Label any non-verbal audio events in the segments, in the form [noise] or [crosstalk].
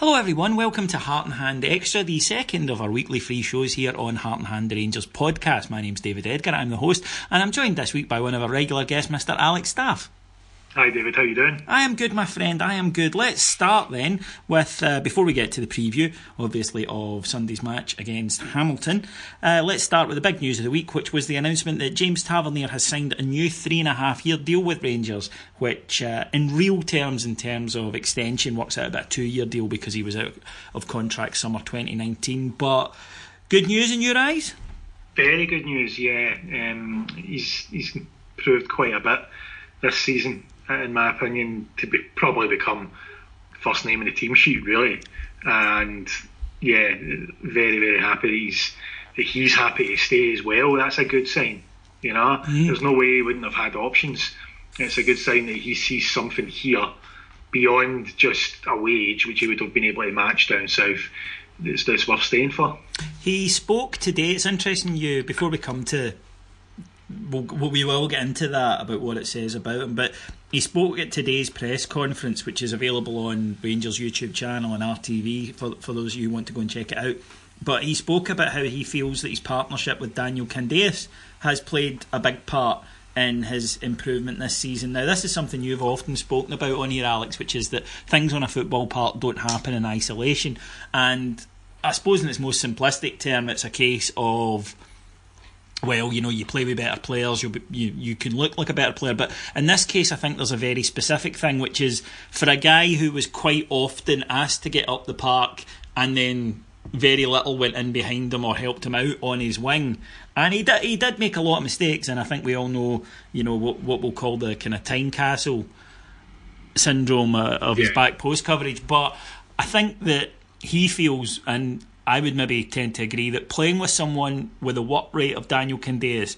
Hello, everyone. Welcome to Heart and Hand Extra, the second of our weekly free shows here on Heart and Hand Rangers podcast. My name's David Edgar. I'm the host, and I'm joined this week by one of our regular guests, Mr. Alex Staff. Hi David, how you doing? I am good, my friend. I am good. Let's start then with uh, before we get to the preview, obviously of Sunday's match against Hamilton. Uh, let's start with the big news of the week, which was the announcement that James Tavernier has signed a new three and a half year deal with Rangers, which, uh, in real terms, in terms of extension, works out about a two year deal because he was out of contract summer 2019. But good news in your eyes? Very good news. Yeah, um, he's he's proved quite a bit this season in my opinion, to be, probably become first name in the team sheet, really. And yeah, very very happy that he's that he's happy to stay as well. That's a good sign. You know, mm-hmm. there's no way he wouldn't have had options. It's a good sign that he sees something here beyond just a wage, which he would have been able to match down south. That's, that's worth staying for. He spoke today. It's interesting you before we come to we'll, we will get into that about what it says about him. But he spoke at today's press conference, which is available on Rangers YouTube channel and RTV for for those of you who want to go and check it out. But he spoke about how he feels that his partnership with Daniel Candeias has played a big part in his improvement this season. Now, this is something you've often spoken about on here, Alex, which is that things on a football park don't happen in isolation. And I suppose, in its most simplistic term, it's a case of well, you know, you play with better players, you'll be, you you can look like a better player. But in this case, I think there's a very specific thing, which is for a guy who was quite often asked to get up the park and then very little went in behind him or helped him out on his wing. And he did he did make a lot of mistakes, and I think we all know, you know, what what we'll call the kind of time castle syndrome uh, of yeah. his back post coverage. But I think that he feels, and I would maybe tend to agree that playing with someone with the work rate of Daniel Candeias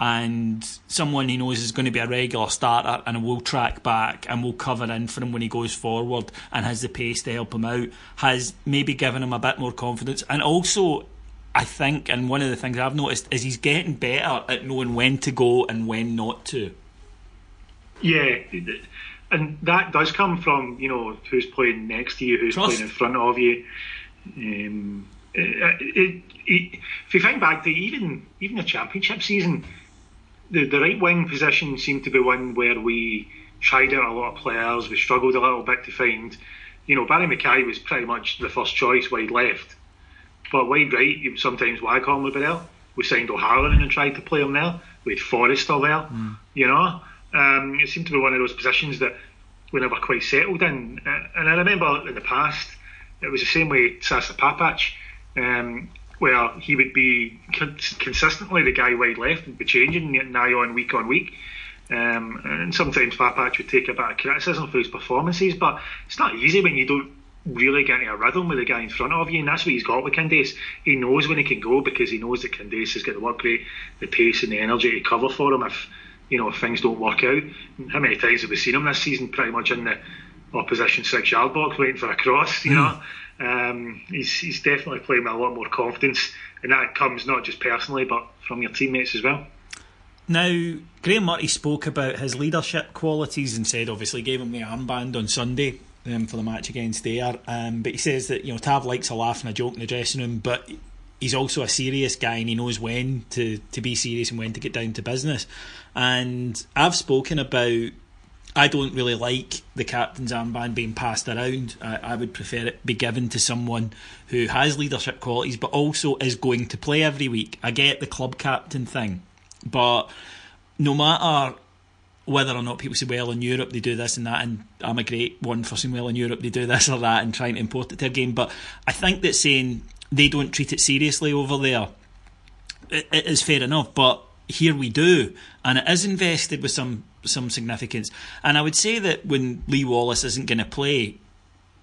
and someone he knows is going to be a regular starter and will track back and will cover in for him when he goes forward and has the pace to help him out has maybe given him a bit more confidence. And also I think and one of the things I've noticed is he's getting better at knowing when to go and when not to. Yeah and that does come from you know who's playing next to you who's Trust. playing in front of you um, it, it, it, if you think back to even even the championship season, the, the right wing position seemed to be one where we tried out a lot of players. We struggled a little bit to find. You know, Barry McKay was pretty much the first choice wide left, but wide right, sometimes Waghorn would be there. We signed O'Halloran and tried to play him there. We had Forrester there. Mm. You know, um, it seemed to be one of those positions that we never quite settled in. Uh, and I remember in the past it was the same way Sasa Papac, um, where he would be consistently the guy wide left and be changing now on week on week. Um, and sometimes Papac would take a bit of criticism for his performances, but it's not easy when you don't really get into a rhythm with the guy in front of you, and that's what he's got with Candeias. He knows when he can go because he knows that Candeias has got the work rate, the pace, and the energy to cover for him if you know if things don't work out. How many times have we seen him this season? Pretty much in the opposition six yard box waiting for a cross. You know, um, he's he's definitely playing with a lot more confidence, and that comes not just personally but from your teammates as well. Now, Graeme Murty spoke about his leadership qualities and said, obviously, gave him the armband on Sunday um, for the match against Ayr. Um, but he says that you know Tav likes a laugh and a joke in the dressing room, but he's also a serious guy and he knows when to to be serious and when to get down to business. And I've spoken about I don't really like the captain's armband being passed around. I, I, would prefer it be given to someone who has leadership qualities but also is going to play every week. I get the club captain thing, but no matter whether or not people say, well, in Europe they do this and that, and I'm a great one for saying, well, in Europe they do this or that and trying to import it to their game, but I think that saying they don't treat it seriously over there it, it is fair enough, but here we do, and it is invested with some some significance. And I would say that when Lee Wallace isn't going to play,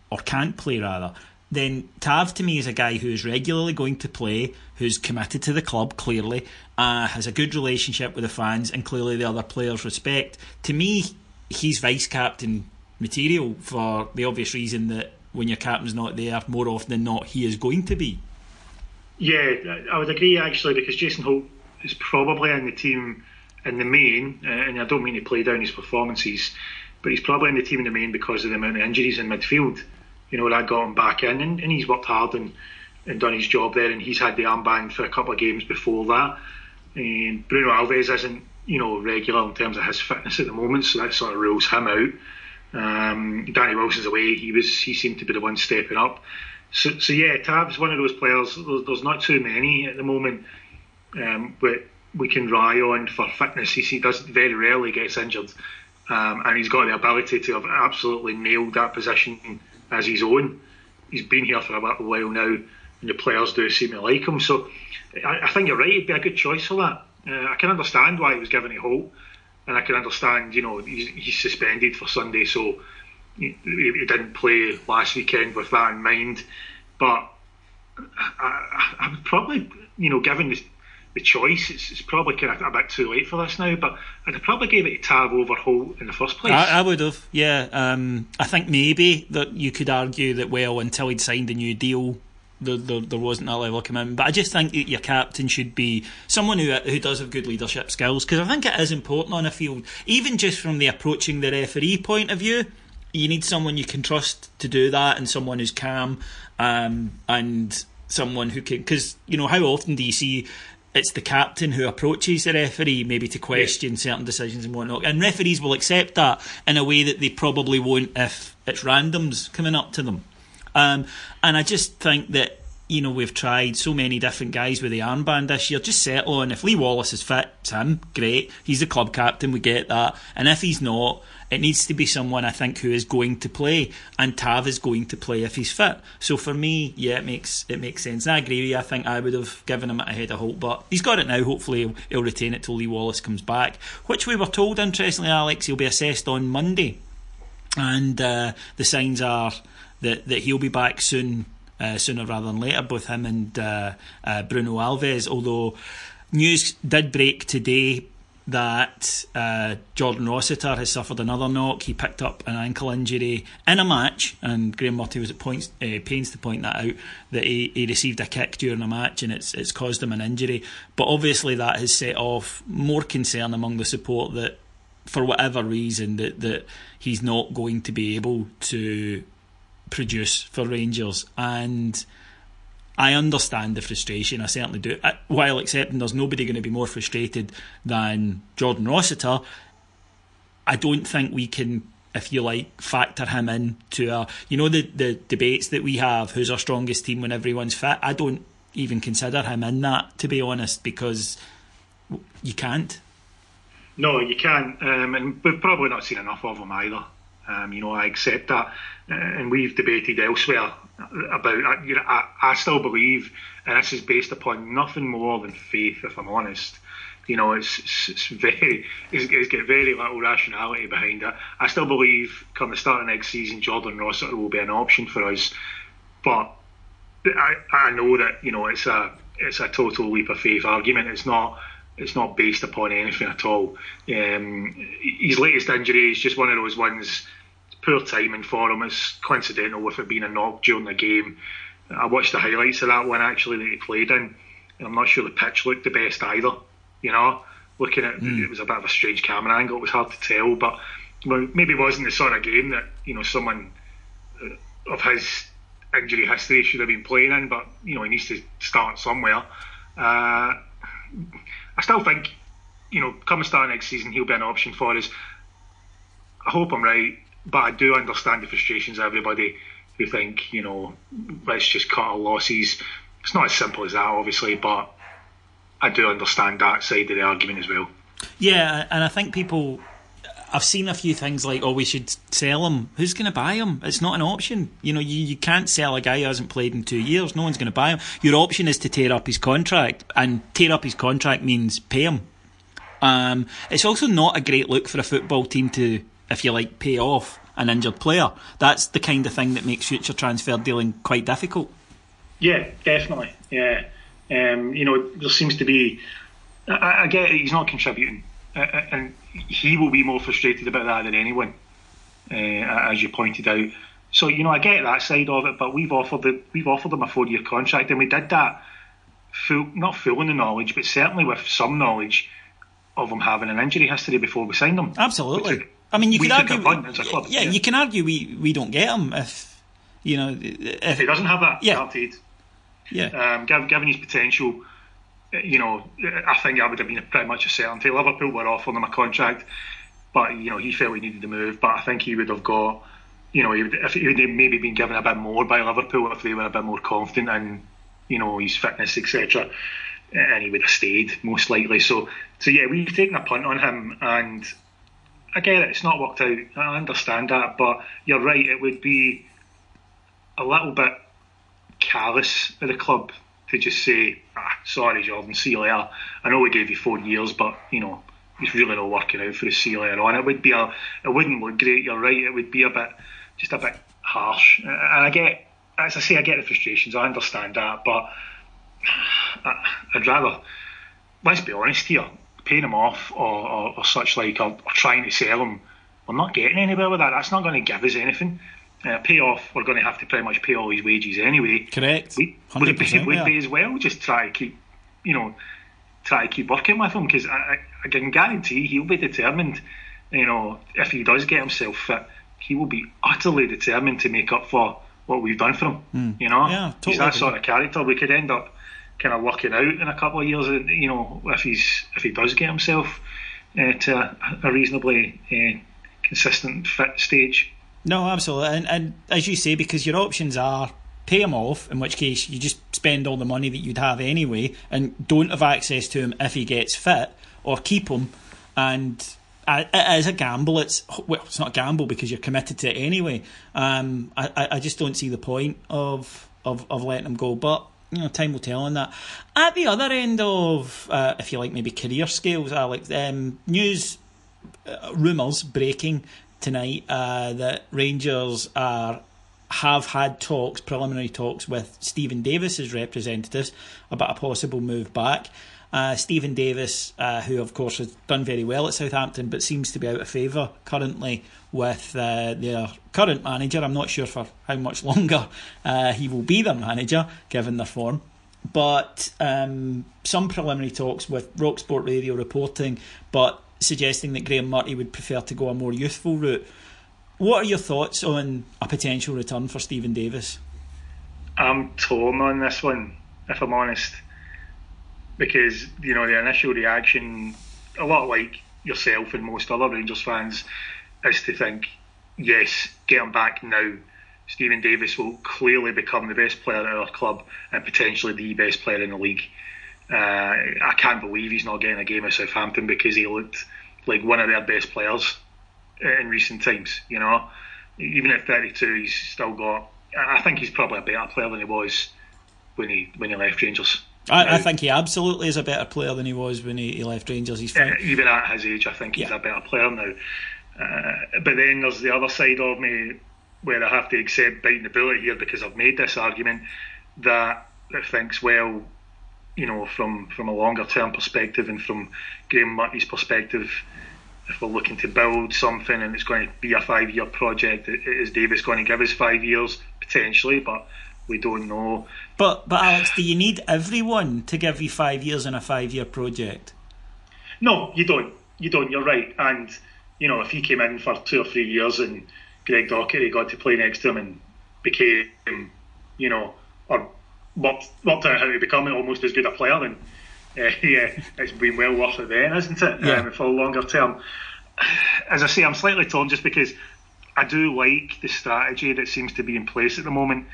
or can't play rather, then Tav to me is a guy who is regularly going to play, who's committed to the club clearly, uh, has a good relationship with the fans, and clearly the other players respect. To me, he's vice captain material for the obvious reason that when your captain's not there, more often than not, he is going to be. Yeah, I would agree actually because Jason Holt is probably in the team in the main, uh, and I don't mean to play down his performances, but he's probably in the team in the main because of the amount of injuries in midfield. You know, that got him back in, and, and he's worked hard and, and done his job there, and he's had the armband for a couple of games before that. And Bruno Alves isn't, you know, regular in terms of his fitness at the moment, so that sort of rules him out. Um, Danny Wilson's away; he was he seemed to be the one stepping up. So, so yeah, Tav's one of those players. There's, there's not too many at the moment um, but we can rely on for fitness. He, he does very rarely gets injured, um, and he's got the ability to have absolutely nailed that position as his own. He's been here for about a while now, and the players do seem to like him. So I, I think you're right; he'd be a good choice for that. Uh, I can understand why he was given a Holt, and I can understand, you know, he's, he's suspended for Sunday, so he, he, didn't play last weekend with that in mind. But I, I would probably, you know, given the the choice. It's, it's, probably kind of a bit too late for this now, but I'd probably gave it to Tav over Holt in the first place. I, I would have, yeah. Um, I think maybe that you could argue that well, until he'd signed a new deal, there, there, there wasn't that level of commitment. But I just think that your captain should be someone who who does have good leadership skills because I think it is important on a field, even just from the approaching the referee point of view. You need someone you can trust to do that, and someone who's calm, um, and someone who can. Because you know, how often do you see it's the captain who approaches the referee maybe to question yeah. certain decisions and whatnot. And referees will accept that in a way that they probably won't if it's randoms coming up to them. Um, and I just think that you know we've tried so many different guys with the armband this year. Just settle on if Lee Wallace is fit, it's him. Great, he's the club captain. We get that. And if he's not, it needs to be someone I think who is going to play, and Tav is going to play if he's fit. So for me, yeah, it makes it makes sense. And I agree with you. I think I would have given him it ahead of Holt, but he's got it now. Hopefully, he'll, he'll retain it till Lee Wallace comes back, which we were told, interestingly, Alex, he'll be assessed on Monday, and uh, the signs are that that he'll be back soon. Uh, sooner rather than later, both him and uh, uh Bruno Alves. Although news did break today that uh, Jordan Rossiter has suffered another knock. He picked up an ankle injury in a match, and Graeme Murty was at points, uh, pains to point that out that he, he received a kick during a match and it's it's caused him an injury. But obviously, that has set off more concern among the support that, for whatever reason, that that he's not going to be able to produce for Rangers and I understand the frustration. I certainly do. While accepting there's nobody going to be more frustrated than Jordan Rossiter, I don't think we can, if you like, factor him in to a, you know, the, the debates that we have, who's our strongest team when everyone's fit. I don't even consider him in that, to be honest, because you can't. No, you can't. Um, and we've probably not seen enough of him either. Um, you know, I accept that. Uh, and we've debated elsewhere about you know I, I still believe, and this is based upon nothing more than faith, if I'm honest, You know, it's, it's, it's very, it's, it's, got very little rationality behind it. I still believe, come the start of next season, Jordan Rossiter will be an option for us, but I, I know that you know it's a it's a total leap of faith argument. It's not it's not based upon anything at all. Um, his latest injury is just one of those ones. Poor timing for him. It's coincidental with it being a knock during the game. I watched the highlights of that one actually that he played in, and I'm not sure the pitch looked the best either. You know, looking at mm. it was a bit of a strange camera angle. It was hard to tell, but maybe it wasn't the sort of game that you know someone uh, of his injury history should have been playing in. But you know, he needs to start somewhere. Uh, I still think, you know, come start next season, he'll be an option for us. I hope I'm right, but I do understand the frustrations of everybody who think, you know, let's just cut our losses. It's not as simple as that, obviously, but I do understand that side of the argument as well. Yeah, and I think people. I've seen a few things like, oh, we should sell him. Who's going to buy him? It's not an option. You know, you, you can't sell a guy who hasn't played in two years. No one's going to buy him. Your option is to tear up his contract, and tear up his contract means pay him. Um, it's also not a great look for a football team to, if you like, pay off an injured player. That's the kind of thing that makes future transfer dealing quite difficult. Yeah, definitely. Yeah. Um, you know, there seems to be. I, I get it, he's not contributing, uh, uh, and he will be more frustrated about that than anyone, uh, as you pointed out. So you know, I get that side of it, but we've offered the, we've offered him a four year contract, and we did that full, not full in the knowledge, but certainly with some knowledge of him having an injury history before we signed him. Absolutely. I mean, you could argue, yeah, yeah, you can argue we, we don't get him if you know if, if he doesn't have that yeah. guaranteed. Yeah. Um, given his potential, you know, I think that would have been pretty much a certainty. Liverpool were offering him a contract, but you know he felt he needed to move. But I think he would have got, you know, he would, if he would have maybe been given a bit more by Liverpool if they were a bit more confident in, you know, his fitness, etc. And he would have stayed most likely. So, so yeah, we've taken a punt on him, and I get it. It's not worked out. I understand that, but you're right. It would be a little bit callous of the club to just say, ah, sorry, Jordan, see you later. I know we gave you four years, but you know it's really not working out for us. See you later on. It would be a, it wouldn't look great. You're right. It would be a bit, just a bit harsh. And I get, as I say, I get the frustrations. I understand that, but [sighs] I'd rather, let's be honest here, paying him off or, or, or such like, or, or trying to sell him. We're not getting anywhere with that. That's not going to give us anything uh, pay off, we're going to have to pretty much pay all his wages anyway. Correct. We, would, it be, would be as well just try to keep, you know, try to keep working with him because I, I, can guarantee he'll be determined. You know, if he does get himself fit, he will be utterly determined to make up for what we've done for him. Mm. You know, yeah, totally he's that sort of character. We could end up kind of working out in a couple of years. You know, if he's if he does get himself uh, to a, reasonably uh, consistent fit stage. No, absolutely. And, and as you say, because your options are pay him off, in which case you just spend all the money that you'd have anyway and don't have access to him if he gets fit, or keep him. And it is a gamble. It's well, it's not a gamble because you're committed to it anyway. Um, I, I just don't see the point of of, of letting him go. But you know, time will tell on that. At the other end of, uh, if you like, maybe career scales, Alex, um, news, uh, rumours breaking tonight uh, that Rangers are have had talks, preliminary talks with Steven Davis's representatives about a possible move back. Uh, Steven Davis, uh, who of course has done very well at Southampton, but seems to be out of favour currently with uh, their current manager. I'm not sure for how much longer uh, he will be their manager, given their form. But um, some preliminary talks with Rock Sport Radio reporting, but suggesting that Graeme Murty would prefer to go a more youthful route. What are your thoughts on a potential return for Steven Davis? I'm torn on this one, if I'm honest, because you know the initial reaction, a lot like yourself and most other Rangers fans, is to think, yes, get him back now. Steven Davis will clearly become the best player at our club and potentially the best player in the league. Uh, I can't believe he's not getting a game at Southampton because he looked like one of their best players in recent times. You know, even at 32, he's still got. I think he's probably a better player than he was when he when he left Rangers. I, I, think he absolutely is a better player than he was when he, he left Rangers. He's uh, even at his age, I think he's yeah. a better player now. Uh, but then there's the other side of me where I have to accept biting the bullet here because I've made this argument that that thinks well, you know, from from a longer term perspective and from Graeme Murty's perspective, if we're looking to build something and it's going to be a five year project, is Davis going to give us five years potentially? But we don't know. But but Alex, do you need everyone to give you five years in a five year project? No, you don't. You don't. You're right. And you know, if he came in for two or three years and Greg Docherty got to play next to him and became, you know, or worked, worked out how to become almost as good a player, then uh, [laughs] yeah, it's been well worth it then, isn't it? Yeah. Um, for a longer term. As I say, I'm slightly torn just because I do like the strategy that seems to be in place at the moment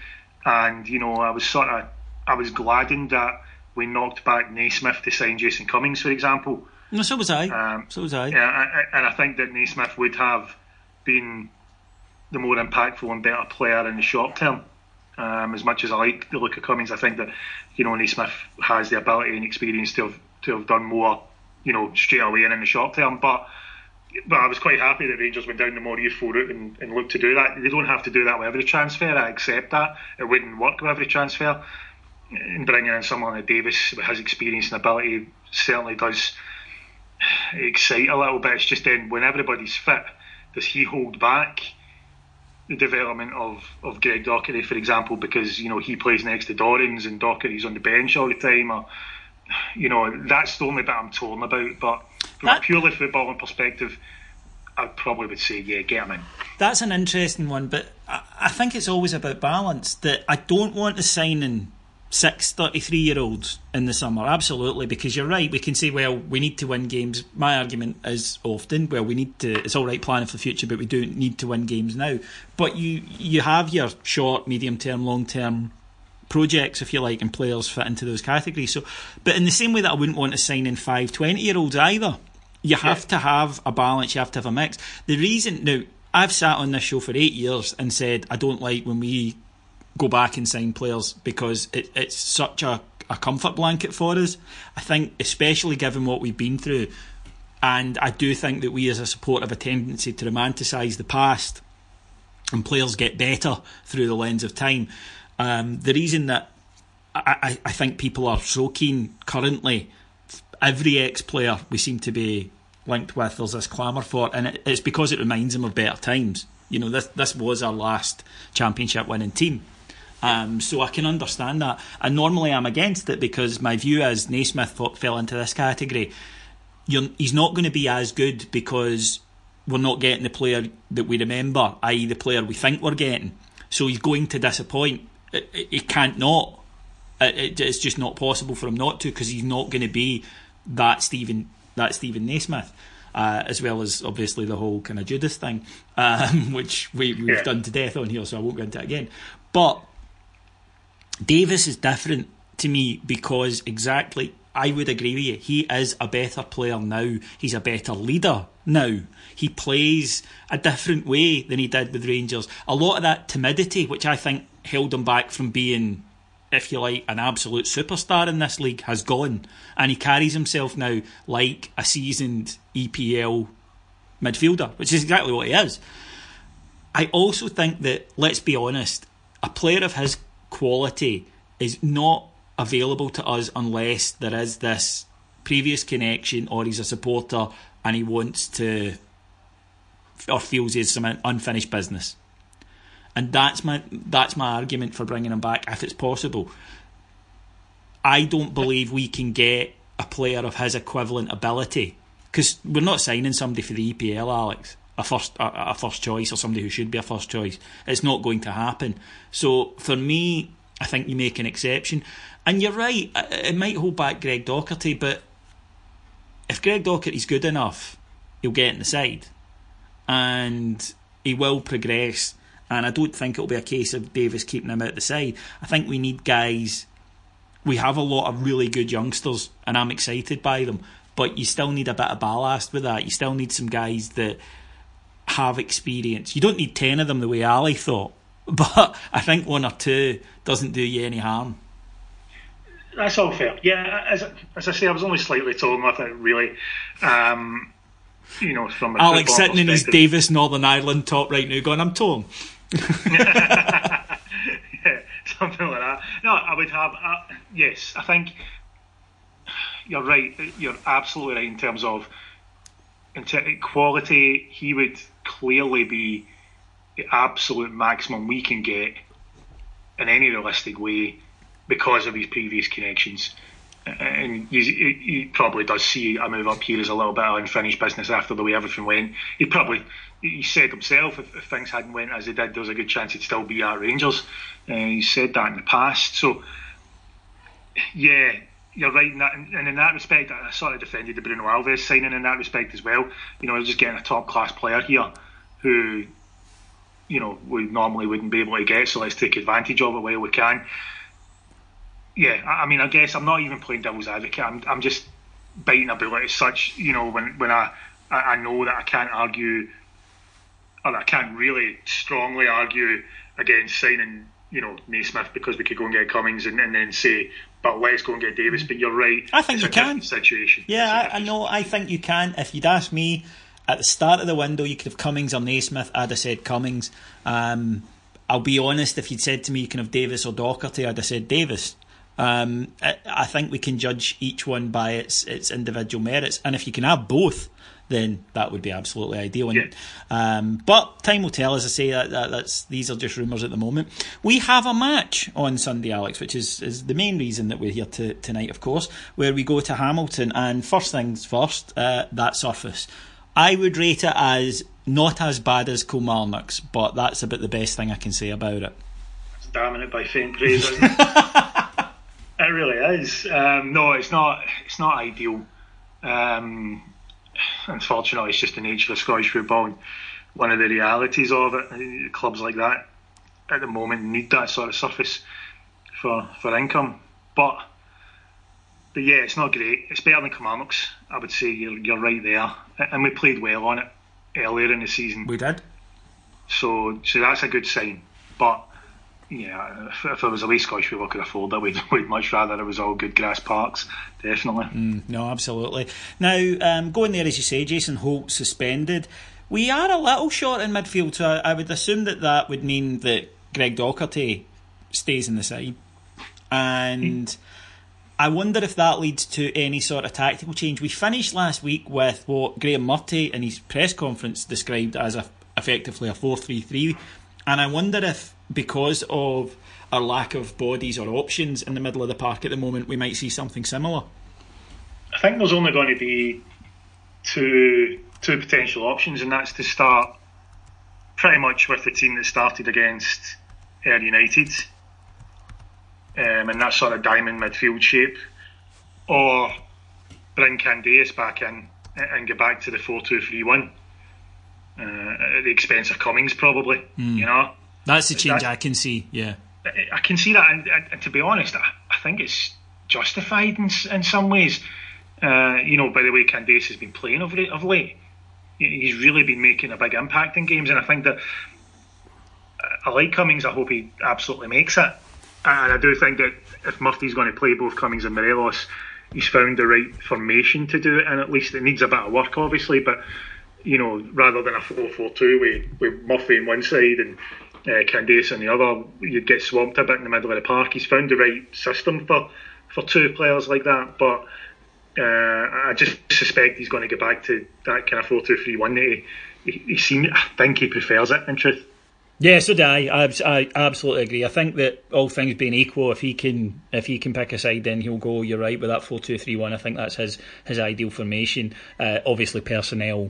and you know I was sort of I was gladdened that we knocked back Naismith to sign Jason Cummings, for example. No, so was I. Um, so was I. Yeah, and I think that Naismith would have been the more impactful and better player in the short term. Um, as much as I like the look of Cummings, I think that you know Naismith has the ability and experience to have to have done more, you know, straight away and in the short term. But but I was quite happy that Rangers went down the more youthful route and, and looked to do that. They don't have to do that with every transfer. I accept that. It wouldn't work with every transfer. And bringing in someone like Davis with his experience and ability certainly does excite a little bit. It's just then when everybody's fit, does he hold back the development of, of Greg Docherty, for example, because you know he plays next to Dorrans and Docherty's on the bench all the time, or you know that's the only bit I'm torn about. But from that, a purely footballing perspective, I probably would say, yeah, get him in. That's an interesting one, but I, I think it's always about balance. That I don't want to sign in six 33 year olds in the summer, absolutely, because you're right. We can say, well, we need to win games. My argument is often, well, we need to. It's all right planning for the future, but we don't need to win games now. But you you have your short, medium term, long term projects, if you like, and players fit into those categories. So, but in the same way that I wouldn't want to sign in five 20 year olds either, you have yeah. to have a balance, you have to have a mix. The reason, now, I've sat on this show for eight years and said I don't like when we go back and sign players because it, it's such a, a comfort blanket for us. I think, especially given what we've been through, and I do think that we as a support have a tendency to romanticise the past and players get better through the lens of time. Um, the reason that I, I, think people are so keen currently, every ex player we seem to be linked with, there's this clamour for, and it, it's because it reminds them of better times. You know, this this was our last championship winning team. Um, so I can understand that. And normally I'm against it because my view is Naismith fell into this category. You're, he's not going to be as good because we're not getting the player that we remember, i.e., the player we think we're getting. So he's going to disappoint he can't not. it it's just not possible for him not to because he's not going to be that Stephen that Steven Naismith. Uh, as well as obviously the whole kind of Judas thing, um, [laughs] which we, we've yeah. done to death on here, so I won't go into it again. But Davis is different to me because exactly I would agree with you. He is a better player now. He's a better leader now. He plays a different way than he did with Rangers. A lot of that timidity, which I think held him back from being, if you like, an absolute superstar in this league has gone. And he carries himself now like a seasoned EPL midfielder, which is exactly what he is. I also think that, let's be honest, a player of his quality is not available to us unless there is this previous connection or he's a supporter and he wants to or feels he has some unfinished business and that's my that's my argument for bringing him back if it's possible. I don't believe we can get a player of his equivalent ability because we're not signing somebody for the EPL, Alex. A first a, a, first choice or somebody who should be a first choice. It's not going to happen. So for me, I think you make an exception. And you're right, it might hold back Greg Docherty, but if Greg Docherty's good enough, he'll get in the side. And he will progress and I don't think it'll be a case of Davis keeping him out the side. I think we need guys. We have a lot of really good youngsters, and I'm excited by them. But you still need a bit of ballast with that. You still need some guys that have experience. You don't need 10 of them the way Ali thought, [laughs] but I think one or two doesn't do you any harm. that's all fair. Yeah, as, as I say, I was only slightly torn with it, really. Um, you know, from Alex sitting in his Davis Northern Ireland top right now, going, "I'm torn." [laughs] yeah, something like that. No, I would have. Uh, yes, I think you're right. You're absolutely right in terms of in ter- quality. He would clearly be the absolute maximum we can get in any realistic way because of his previous connections. And he, he, probably does see a move up here as a little bit of unfinished business after the way everything went. He probably he said himself if, if things hadn't went as they did, there was a good chance he'd still be at Rangers. Uh, he said that in the past. So yeah, you're right in that, and in that respect, I sort of defended the Bruno Alves signing in that respect as well. You know, just getting a top class player here who, you know, we normally wouldn't be able to get. So let's take advantage of it while we can yeah, I mean, I guess I'm not even playing devil's advocate. I'm, I'm just biting a bullet as such. You know, when when I I know that I can't argue, or I can't really strongly argue against signing, you know, Naismith because we could go and get Cummings and, and then say, but let's go and get Davis. Mm-hmm. But you're right. I think you can. Situation. Yeah, I, I know. I think you can. If you'd asked me at the start of the window, you could have Cummings or Naismith. I'd have said Cummings. Um, I'll be honest. If you'd said to me you can have Davis or Docherty, I'd have said Davis. Um, I, think we can judge each one by its its individual merits, and if you can have both, then that would be absolutely ideal. Yeah. Um, but time will tell. As I say, that, that, that's these are just rumours at the moment. We have a match on Sunday, Alex, which is, is the main reason that we're here to, tonight, of course, where we go to Hamilton. And first things first, uh, that surface. I would rate it as not as bad as Kilmarnock's, but that's about the best thing I can say about it. It's damning it by faint praise. It really is. Um, no, it's not. It's not ideal. Um, unfortunately, it's just the nature of Scottish football. And one of the realities of it. Clubs like that at the moment need that sort of surface for for income. But but yeah, it's not great. It's better than Kilmarnock's. I would say you're you're right there, and we played well on it earlier in the season. We did. So so that's a good sign. But yeah, if, if it was a way Scottish people could afford it, [laughs] we'd, we'd much rather it was all good grass parks, definitely. Mm, no, absolutely. Now, um, going there, as you say, Jason Holt suspended. We are a little short in midfield, so I, I would assume that that would mean that Greg Docherty stays in the side. And mm. I wonder if that leads to any sort of tactical change. We finished last week with what Graeme Murty in his press conference described as a, effectively a 4 3 3. And I wonder if because of our lack of bodies or options in the middle of the park at the moment, we might see something similar. I think there's only going to be two two potential options, and that's to start pretty much with the team that started against Ayr United, um, in that sort of diamond midfield shape, or bring Candeias back in and get back to the four two three one uh, at the expense of Cummings, probably. Mm. You know, that's the change I can see. Yeah, I can see that, and, and to be honest, I, I, think it's justified in, in some ways. Uh, you know, by the way, Candeias has been playing of, of late. He's really been making a big impact in games, and I think that I like Cummings. I hope he absolutely makes it, and I do think that if Murty's going to play both Cummings and Morelos, he's found the right formation to do it, and at least it needs a bit of work, obviously, but you know, rather than a 4-4-2 with, with Murphy on one side and uh, Candeias on the other, you'd get swamped a bit in the middle of the park. He's found the right system for, for two players like that, but uh, I just suspect he's going to get back to that kind of 4 2 3 1 he, he, he seemed, I think he prefers it, in truth. Yeah, so do I. I. I absolutely agree. I think that all things being equal, if he can if he can pick a side, then he'll go. You're right with that four two three one. I think that's his his ideal formation. Uh, obviously, personnel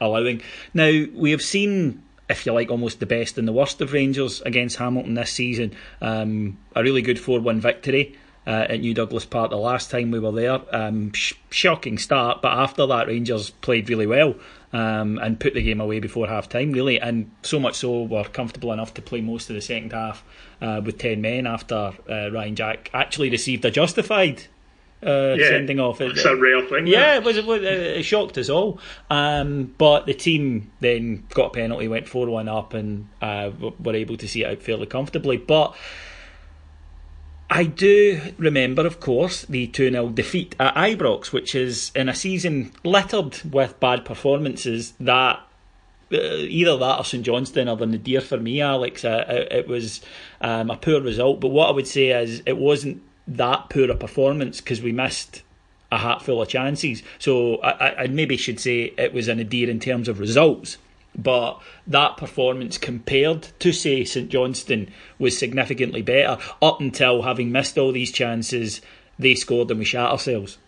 allowing. Now we have seen if you like, almost the best and the worst of Rangers against Hamilton this season. Um, a really good 4 1 victory. Uh, at New Douglas Park the last time we were there. Um, sh- shocking start, but after that, Rangers played really well um, and put the game away before half time, really. And so much so, were comfortable enough to play most of the second half uh, with 10 men after uh, Ryan Jack actually received a justified uh, yeah, sending off. It's a rare thing. Yeah, it was. It, it shocked us all. Um, but the team then got a penalty, went four one up, and uh, were able to see it out fairly comfortably. But I do remember, of course, the 2 0 defeat at Ibrox, which is in a season littered with bad performances that uh, either that or St Johnstone are the nadir for me, Alex. Uh, it, it, was um, a poor result, but what I would say is it wasn't that poor a performance because we missed a hatful of chances. So I, I maybe should say it was a nadir in terms of results. But that performance compared to, say, St Johnstone was significantly better up until having missed all these chances, they scored and we shot ourselves.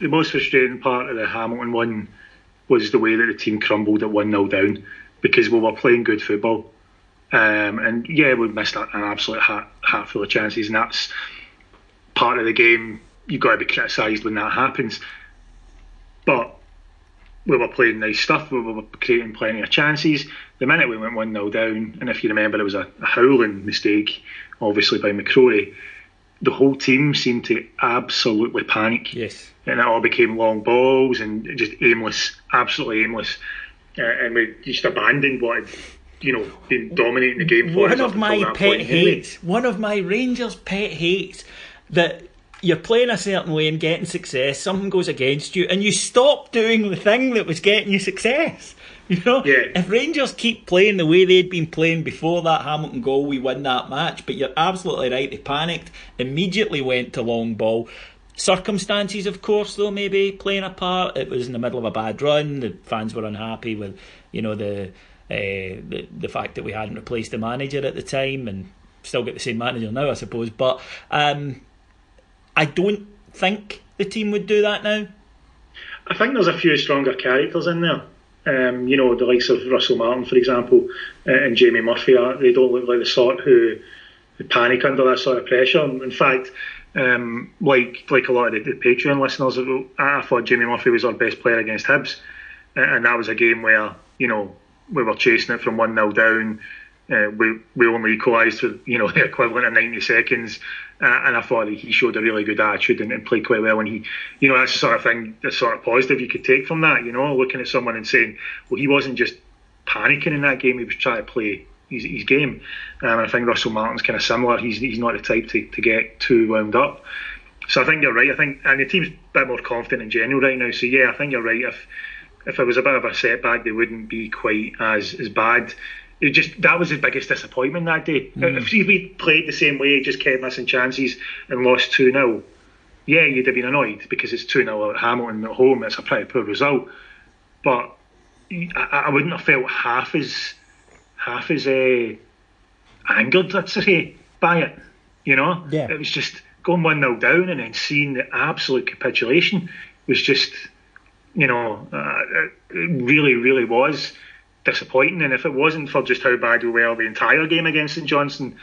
The most frustrating part of the Hamilton one was the way that the team crumbled at 1 0 down because we were playing good football. Um, and yeah, we missed an absolute hat, hat full of chances, and that's part of the game. You've got to be criticised when that happens. But we were playing nice stuff, we were creating plenty of chances. The minute we went 1 0 down, and if you remember, it was a, a howling mistake, obviously, by McCrorie the whole team seemed to absolutely panic. Yes. And it all became long balls and just aimless, absolutely aimless. Uh, and we just abandoned what had, you know, been dominating the game for One of my pet hates, one of my Rangers' pet hates, that you're playing a certain way and getting success, something goes against you, and you stop doing the thing that was getting you success. [laughs] You know, yeah. if Rangers keep playing the way they'd been playing before that Hamilton goal, we win that match. But you're absolutely right. They panicked, immediately went to long ball. Circumstances, of course, though, maybe playing a part. It was in the middle of a bad run. The fans were unhappy with, you know, the uh, the, the fact that we hadn't replaced the manager at the time, and still get the same manager now, I suppose. But um, I don't think the team would do that now. I think there's a few stronger characters in there. Um, you know, the likes of Russell Martin, for example, uh, and Jamie Murphy, are, they don't look like the sort who, who panic under that sort of pressure. In fact, um, like like a lot of the, the Patreon listeners, I thought Jamie Murphy was our best player against Hibs, and that was a game where you know we were chasing it from one 0 down. Uh, we we only equalised with you know [laughs] the equivalent of 90 seconds, uh, and I thought he showed a really good attitude and, and, played quite well. And he, you know, that's the sort of thing, the sort of positive you could take from that. You know, looking at someone and saying, well, he wasn't just panicking in that game; he was trying to play his, his game. Um, and I think Russell Martin's kind of similar. He's he's not the type to, to get too wound up. So I think you're right. I think and the team's a bit more confident in general right now. So yeah, I think you're right. If if it was a bit of a setback, they wouldn't be quite as as bad it just that was his biggest disappointment that day. Mm. If we played the same way, just kept missing chances and lost two 0 yeah, you'd have been annoyed because it's two 0 at Hamilton at home. It's a pretty poor result, but I, I wouldn't have felt half as half as uh, angered, let's say, by it. You know, yeah. it was just going one 0 down and then seeing the absolute capitulation was just, you know, uh, it really, really was disappointing. And if it wasn't for just how bad we were the entire game against St Johnstone,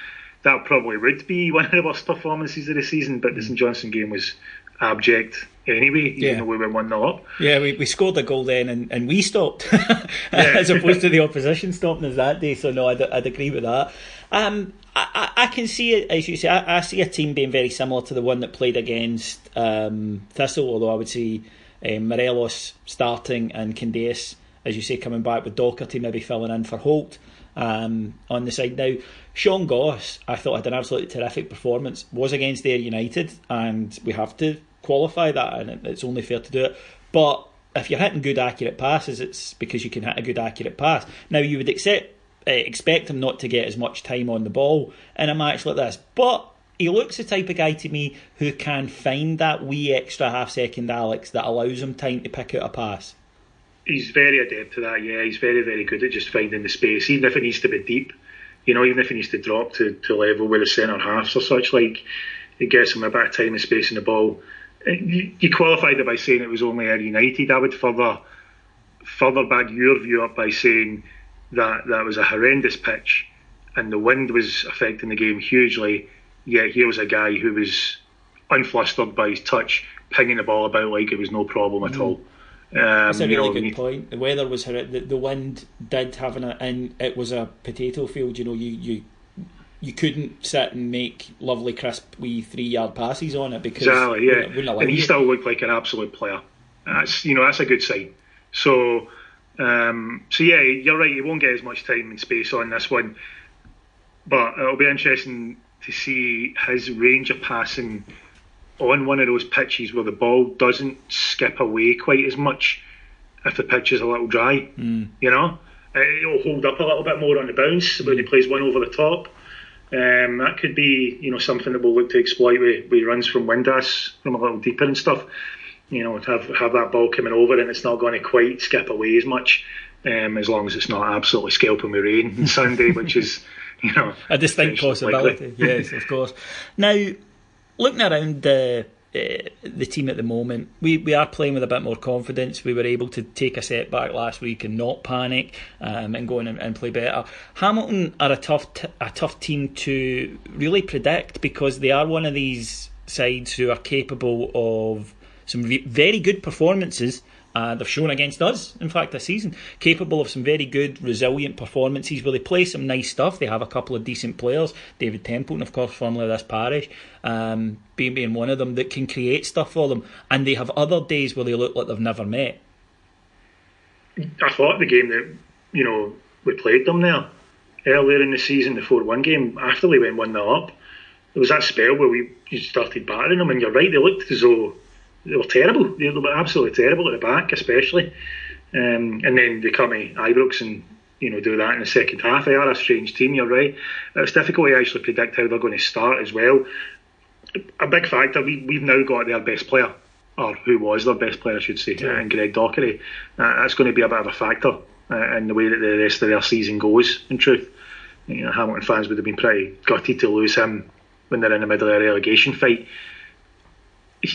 that probably would be [laughs] one of the worst performances of the season. But the St Johnstone game was abject anyway, even yeah. though we were 1 0 up. Yeah, we, we scored a goal then and, and we stopped, [laughs] as opposed to the opposition stopping us that day. So, no, I'd, I'd agree with that. Um, I, I, can see it, as you say, I, I, see a team being very similar to the one that played against um, Thistle, although I would see um, Morelos starting and Candeias as you say, coming back with Docherty maybe filling in for Holt um, on the side. Now, Sean Goss, I thought had an absolutely terrific performance, was against Ayr United, and we have to qualify that, and it's only fair to do it. But if you're hitting good, accurate passes, it's because you can hit a good, accurate pass. Now, you would accept, uh, expect him not to get as much time on the ball in a match like this, but he looks the type of guy to me who can find that wee extra half second Alex that allows him time to pick out a pass he's very adept to that. Yeah, he's very very good at just finding the space, even if it needs to be deep. You know, even if he needs to drop to, to level with the centre halves or such, like it gets him a bit of time and space in the ball. You, you qualified it by saying it was only Ayr United. I would further further back your view up by saying that that was a horrendous pitch and the wind was affecting the game hugely. Yet here was a guy who was unflustered by his touch, pinging the ball about like it was no problem at mm. all. Um, That's a really good point. The weather was the, the wind did have an and it was a potato field. You know, you you you couldn't sit and make lovely crisp wee three yard passes on it because exactly yeah. and he still looked like an absolute player. That's you know that's a good sign. So um, so yeah, you're right. He won't get as much time and space on this one, but it'll be interesting to see his range of passing on one of those pitches where the ball doesn't skip away quite as much if the pitch is a little dry. Mm. You know, it'll hold up a little bit more on the bounce when he plays one over the top. Um, that could be, you know, something that we'll look to exploit with, with runs from Windass from a little deeper and stuff. You know, to have have that ball coming over and it's not going to quite skip away as much, um, as long as it's not absolutely scalping with rain on Sunday, which is, [laughs] you know, a distinct possibility. yes, of course. Now, looking around the uh, the team at the moment. We we are playing with a bit more confidence. We were able to take a step back last week and not panic um, and go in and, and, play better. Hamilton are a tough t- a tough team to really predict because they are one of these sides who are capable of some re- very good performances uh, they've shown against us, in fact, this season, capable of some very good, resilient performances where they play some nice stuff. They have a couple of decent players. David Templeton, of course, formerly of this parish, um, being, being one of them that can create stuff for them. And they have other days where they look like they've never met. I thought the game that, you know, we played them there earlier in the season, the 4 1 game, after they went 1 0 up, there was that spell where we started battering them, and you're right, they looked as though they were terrible. They were absolutely terrible at the back, especially. Um, and then they come to Ibrox and you know do that in the second half. They are a strange team. You're right. It's difficult to actually predict how they're going to start as well. A big factor. We we've now got their best player, or who was their best player, I should say, yeah. and Greg Docherty. Uh, that's going to be a bit of a factor uh, in the way that the rest of their season goes. In truth, you know, Hamilton fans would have been pretty gutted to lose him when they're in the middle of a relegation fight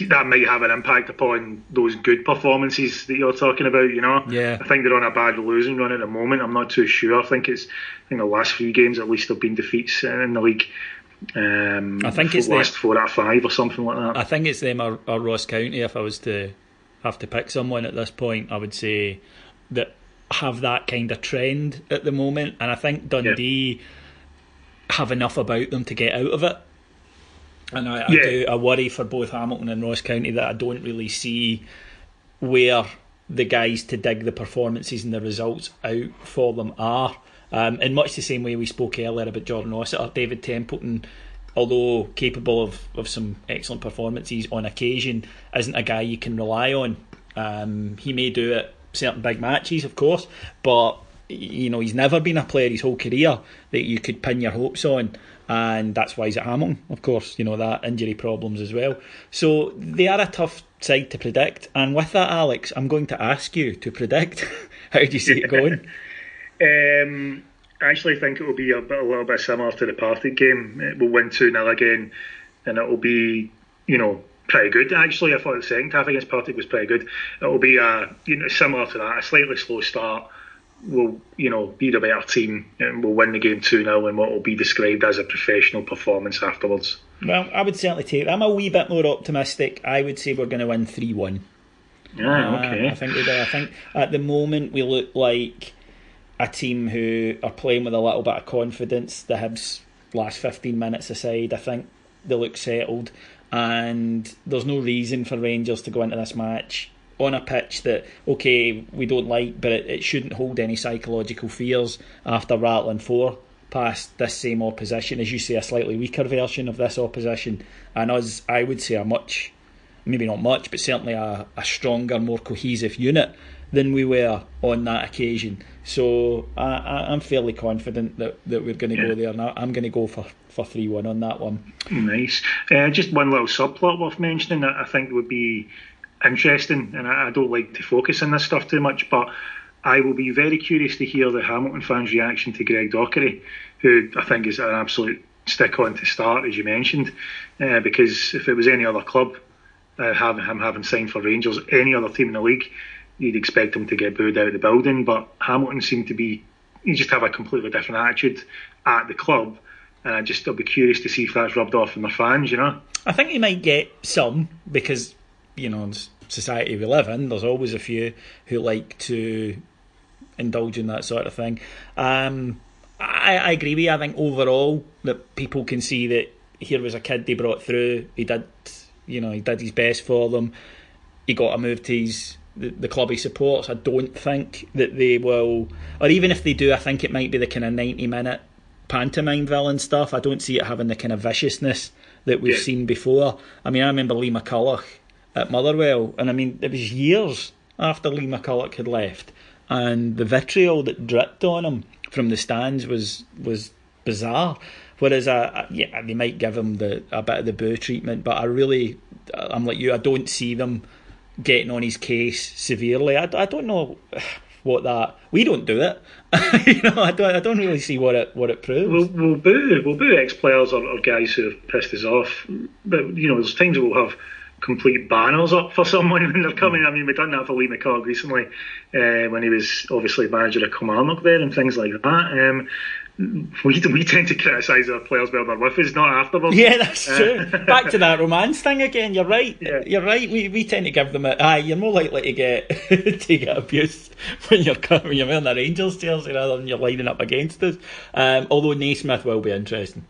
that might have an impact upon those good performances that you're talking about. You know, yeah. I think they're on a bad losing run at the moment. I'm not too sure. I think it's I think the last few games at least have been defeats in the league. Um, I think it's last them, four out of five or something like that. I think it's them or, or Ross County. If I was to have to pick someone at this point, I would say that have that kind of trend at the moment, and I think Dundee yeah. have enough about them to get out of it. And I, yeah. I do I worry for both Hamilton and Ross County that I don't really see where the guys to dig the performances and the results out for them are. Um, in much the same way we spoke earlier about Jordan Rossiter, David Templeton, although capable of, of some excellent performances on occasion, isn't a guy you can rely on. Um, he may do it certain big matches, of course, but you know he's never been a player his whole career that you could pin your hopes on and that's why he's at Hamilton, of course, you know, that injury problems as well. So they are a tough side to predict. And with that, Alex, I'm going to ask you to predict. [laughs] How do you see it going? [laughs] um, I actually think it will be a, bit, a little bit similar to the Partick game. It will win 2 0 again, and it will be, you know, pretty good. Actually, I thought the second half against Partick was pretty good. It will be a, you know, similar to that, a slightly slow start will you know be the better team and will win the game 2 0 in what will be described as a professional performance afterwards. Well, I would certainly take I'm a wee bit more optimistic. I would say we're going to win 3 1. Yeah, okay. Uh, I think we do. I think at the moment we look like a team who are playing with a little bit of confidence. The Hibs last 15 minutes aside, I think they look settled. And there's no reason for Rangers to go into this match on a pitch that okay we don't like, but it, it shouldn't hold any psychological fears after rattling four past this same opposition, as you say, a slightly weaker version of this opposition, and us, I would say, a much, maybe not much, but certainly a, a stronger, more cohesive unit than we were on that occasion. So I, am fairly confident that, that we're going to yeah. go there. Now I'm going to go for for three one on that one. Nice. Uh, just one little subplot worth mentioning that I think would be interesting, and I, I don't like to focus on this stuff too much, but I will be very curious to hear the Hamilton fans' reaction to Greg Docherty, who I think is an absolute stick on to start, as you mentioned, uh, because if it was any other club, uh, having him having signed for Rangers, any other team in the league, you'd expect him to get booed out of the building. But Hamilton seemed to be, you just have a completely different attitude at the club. And I just, I'll be curious to see if that's rubbed off on the fans, you know? I think he might get some because you know, society we live in, there's always a few who like to indulge in that sort of thing. Um, I, I agree with you. I think overall that people can see that here was a kid they brought through. He did, you know, he did his best for them. He got a move to his the, the club he supports. I don't think that they will, or even if they do, I think it might be the kind of ninety minute pantomime villain stuff. I don't see it having the kind of viciousness that we've yeah. seen before. I mean, I remember Lee McCulloch at Motherwell, and I mean, it was years after Lee McCulloch had left, and the vitriol that dripped on him from the stands was was bizarre. Whereas, I, yeah, they might give him the a bit of the boo treatment, but I really, I'm like you, I don't see them getting on his case severely. I, I don't know what that we don't do it. [laughs] you know, I don't I don't really see what it what it proves. We'll, we'll boo we'll boo ex players or, or, guys who have pissed us off, but you know, there's times we'll have complete banners up for someone when they're coming. I mean, we've done that for Lee McCulloch recently uh, when he was obviously manager of Kilmarnock there and things like that. Um, we we tend to criticise our players when they're with us, not afterwards. Yeah, that's uh, true. [laughs] Back to that romance thing again. You're right. Yeah. You're right. We we tend to give them a. Aye, you're more likely to get [laughs] to get abused when you're when you're wearing the Rangers jersey rather than you're lining up against us. Um, although Naismith will be interesting.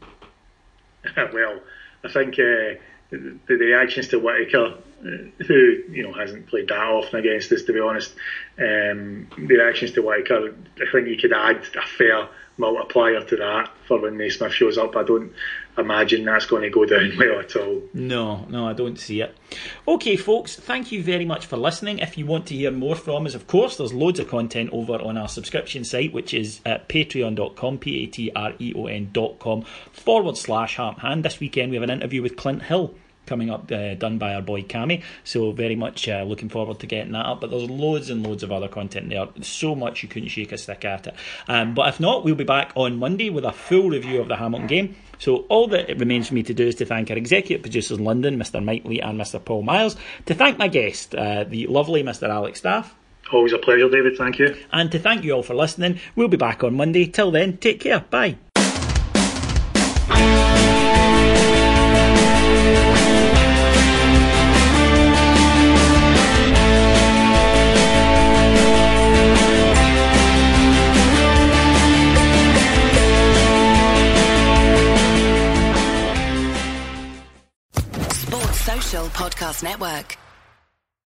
[laughs] well, I think uh, the, the reactions to Whittaker, uh, who you know hasn't played that often against us, to be honest, um, the reactions to Whittaker, I think you could add a fair multiplier to that for when Naismith shows up. I don't imagine that's going to go down [laughs] well at all. No, no, I don't see it. Okay, folks, thank you very much for listening. If you want to hear more from us, of course, there's loads of content over on our subscription site, which is at patreon.com, P A T R E O N.com forward slash Heart Hand. This weekend we have an interview with Clint Hill coming up, uh, done by our boy Cammy. So very much uh, looking forward to getting that up. But there's loads and loads of other content there. So much you couldn't shake a stick at it. Um, but if not, we'll be back on Monday with a full review of the Hamilton game. So all that it remains for me to do is to thank our executive producers in London, Mr. Mike Lee and Mr. Paul Miles. To thank my guest, uh, the lovely Mr. Alex Staff. Always a pleasure, David. Thank you. And to thank you all for listening. We'll be back on Monday. Till then, take care. Bye. Podcast Network.